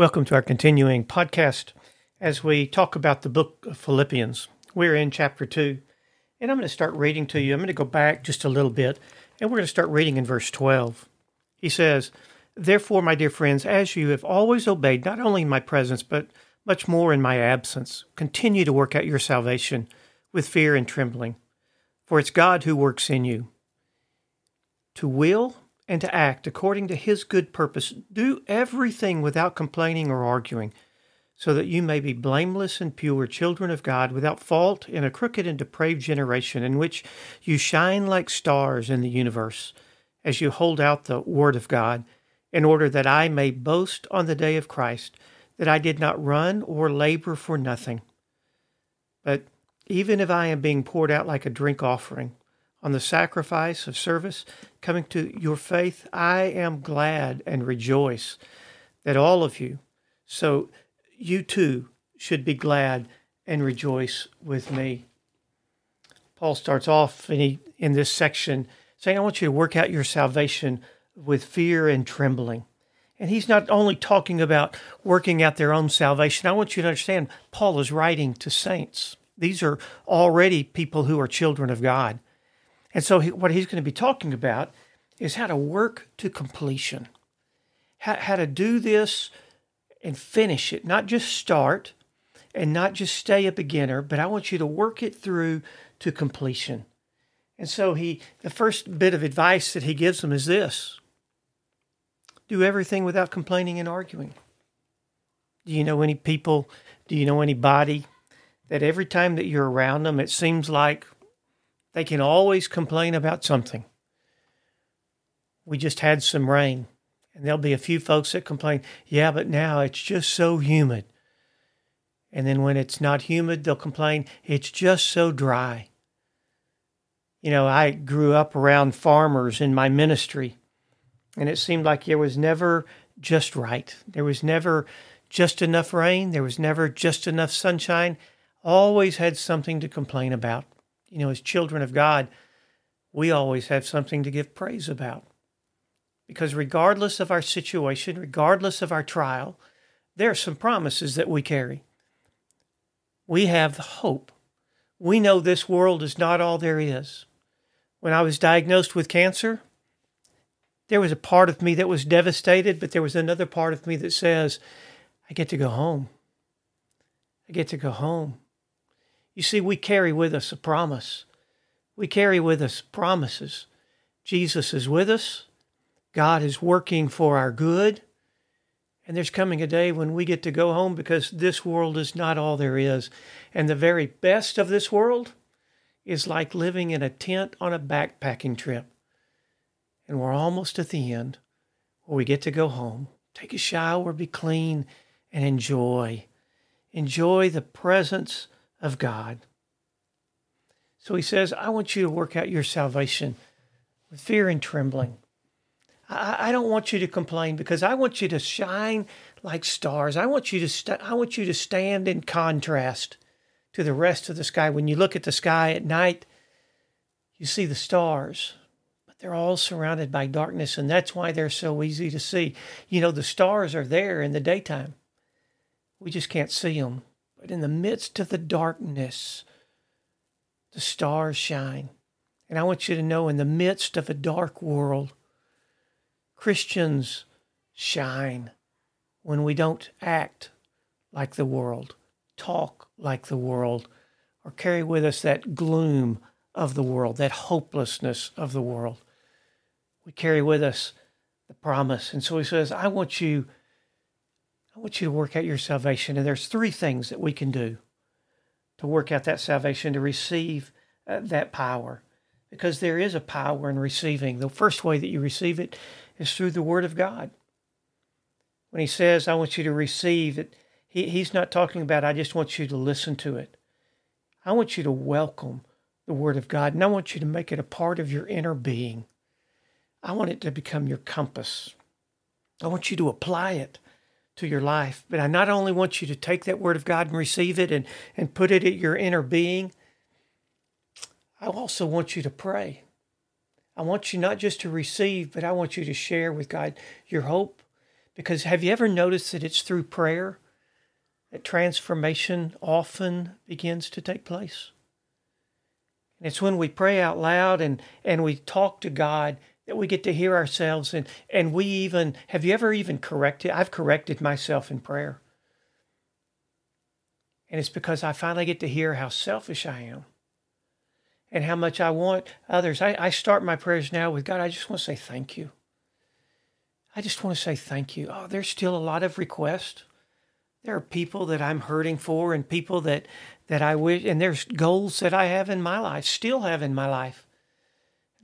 Welcome to our continuing podcast as we talk about the book of Philippians. We're in chapter 2, and I'm going to start reading to you. I'm going to go back just a little bit, and we're going to start reading in verse 12. He says, Therefore, my dear friends, as you have always obeyed, not only in my presence, but much more in my absence, continue to work out your salvation with fear and trembling. For it's God who works in you to will and to act according to his good purpose. Do everything without complaining or arguing, so that you may be blameless and pure children of God, without fault in a crooked and depraved generation, in which you shine like stars in the universe, as you hold out the word of God, in order that I may boast on the day of Christ that I did not run or labor for nothing. But even if I am being poured out like a drink offering, on the sacrifice of service coming to your faith, I am glad and rejoice that all of you, so you too should be glad and rejoice with me. Paul starts off in, he, in this section saying, I want you to work out your salvation with fear and trembling. And he's not only talking about working out their own salvation. I want you to understand, Paul is writing to saints. These are already people who are children of God. And so, he, what he's going to be talking about is how to work to completion, how, how to do this and finish it, not just start and not just stay a beginner, but I want you to work it through to completion. And so, he the first bit of advice that he gives them is this do everything without complaining and arguing. Do you know any people? Do you know anybody that every time that you're around them, it seems like they can always complain about something. We just had some rain, and there'll be a few folks that complain, yeah, but now it's just so humid. And then when it's not humid, they'll complain, it's just so dry. You know, I grew up around farmers in my ministry, and it seemed like there was never just right. There was never just enough rain. There was never just enough sunshine. Always had something to complain about you know, as children of God, we always have something to give praise about. Because regardless of our situation, regardless of our trial, there are some promises that we carry. We have hope. We know this world is not all there is. When I was diagnosed with cancer, there was a part of me that was devastated, but there was another part of me that says, I get to go home. I get to go home. You see, we carry with us a promise. We carry with us promises. Jesus is with us. God is working for our good. And there's coming a day when we get to go home because this world is not all there is. And the very best of this world is like living in a tent on a backpacking trip. And we're almost at the end where we get to go home, take a shower, be clean, and enjoy. Enjoy the presence of God. So he says, I want you to work out your salvation with fear and trembling. I, I don't want you to complain because I want you to shine like stars. I want you to st- I want you to stand in contrast to the rest of the sky. When you look at the sky at night, you see the stars, but they're all surrounded by darkness, and that's why they're so easy to see. You know, the stars are there in the daytime. We just can't see them. But in the midst of the darkness, the stars shine. And I want you to know in the midst of a dark world, Christians shine when we don't act like the world, talk like the world, or carry with us that gloom of the world, that hopelessness of the world. We carry with us the promise. And so he says, I want you I want you to work out your salvation. And there's three things that we can do to work out that salvation, to receive uh, that power. Because there is a power in receiving. The first way that you receive it is through the Word of God. When he says, I want you to receive it, he, he's not talking about, I just want you to listen to it. I want you to welcome the Word of God, and I want you to make it a part of your inner being. I want it to become your compass. I want you to apply it to your life. But I not only want you to take that word of God and receive it and, and put it at your inner being, I also want you to pray. I want you not just to receive, but I want you to share with God your hope Because have you ever noticed that it's through prayer that transformation often begins to take place? And it's when we pray out loud and, and we talk to God that we get to hear ourselves and, and we even have you ever even corrected I've corrected myself in prayer. And it's because I finally get to hear how selfish I am and how much I want others. I, I start my prayers now with God, I just want to say thank you. I just want to say thank you. Oh, there's still a lot of requests. There are people that I'm hurting for and people that, that I wish, and there's goals that I have in my life, still have in my life.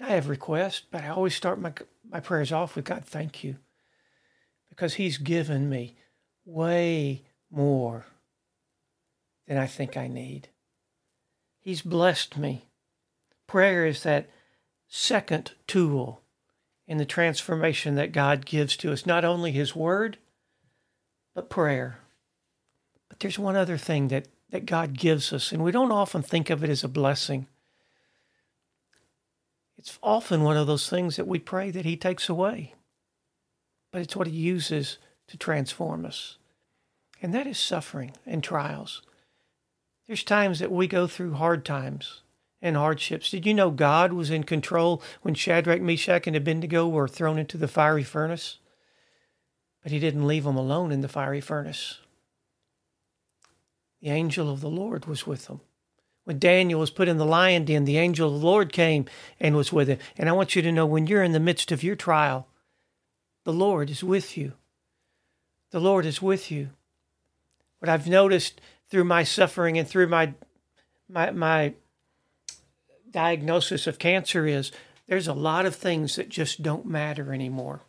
I have requests, but I always start my, my prayers off with God, thank you. Because He's given me way more than I think I need. He's blessed me. Prayer is that second tool in the transformation that God gives to us, not only His Word, but prayer. But there's one other thing that, that God gives us, and we don't often think of it as a blessing. It's often one of those things that we pray that He takes away, but it's what He uses to transform us. And that is suffering and trials. There's times that we go through hard times and hardships. Did you know God was in control when Shadrach, Meshach, and Abednego were thrown into the fiery furnace? But he didn't leave them alone in the fiery furnace. The angel of the Lord was with them. When Daniel was put in the lion den, the angel of the Lord came and was with him. And I want you to know when you're in the midst of your trial, the Lord is with you. The Lord is with you. What I've noticed through my suffering and through my my my diagnosis of cancer is there's a lot of things that just don't matter anymore.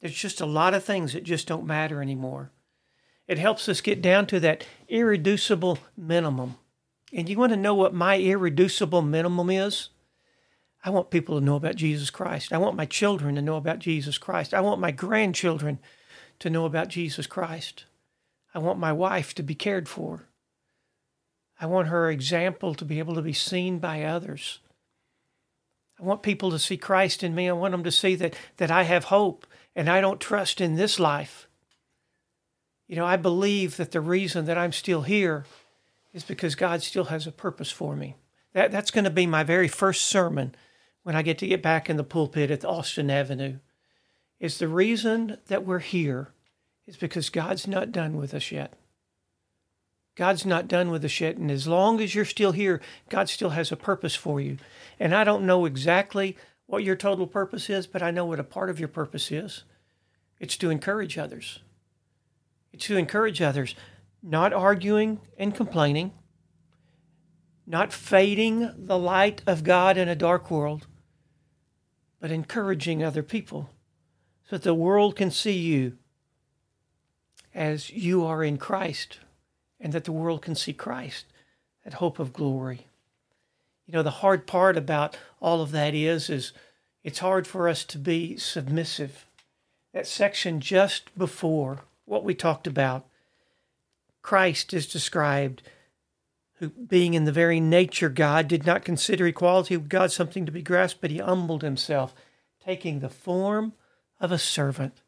There's just a lot of things that just don't matter anymore. It helps us get down to that irreducible minimum. And you want to know what my irreducible minimum is? I want people to know about Jesus Christ. I want my children to know about Jesus Christ. I want my grandchildren to know about Jesus Christ. I want my wife to be cared for. I want her example to be able to be seen by others. I want people to see Christ in me. I want them to see that, that I have hope and I don't trust in this life. You know, I believe that the reason that I'm still here is because God still has a purpose for me. That, that's going to be my very first sermon when I get to get back in the pulpit at Austin Avenue. Is the reason that we're here is because God's not done with us yet. God's not done with us yet. And as long as you're still here, God still has a purpose for you. And I don't know exactly what your total purpose is, but I know what a part of your purpose is. It's to encourage others. It's to encourage others, not arguing and complaining, not fading the light of God in a dark world, but encouraging other people so that the world can see you as you are in Christ and that the world can see Christ, that hope of glory. You know, the hard part about all of that is, is it's hard for us to be submissive. That section just before what we talked about, Christ is described who being in the very nature God did not consider equality with God something to be grasped, but he humbled himself, taking the form of a servant.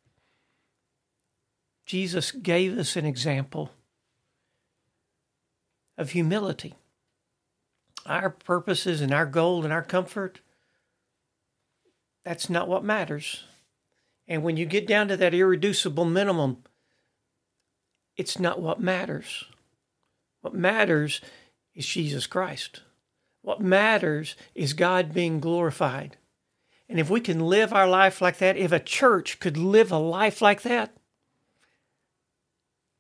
Jesus gave us an example of humility. Our purposes and our goal and our comfort, that's not what matters. And when you get down to that irreducible minimum, it's not what matters. What matters is Jesus Christ. What matters is God being glorified. And if we can live our life like that, if a church could live a life like that,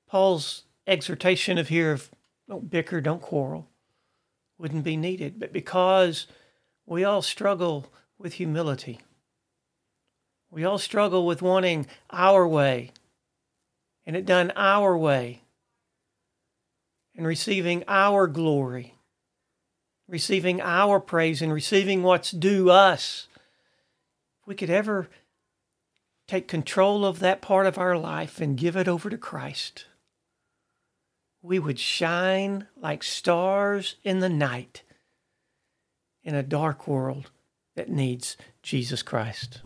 Paul's exhortation of here of don't bicker, don't quarrel, wouldn't be needed. But because we all struggle with humility, we all struggle with wanting our way and it done our way and receiving our glory, receiving our praise and receiving what's due us. If we could ever take control of that part of our life and give it over to Christ we would shine like stars in the night in a dark world that needs Jesus Christ.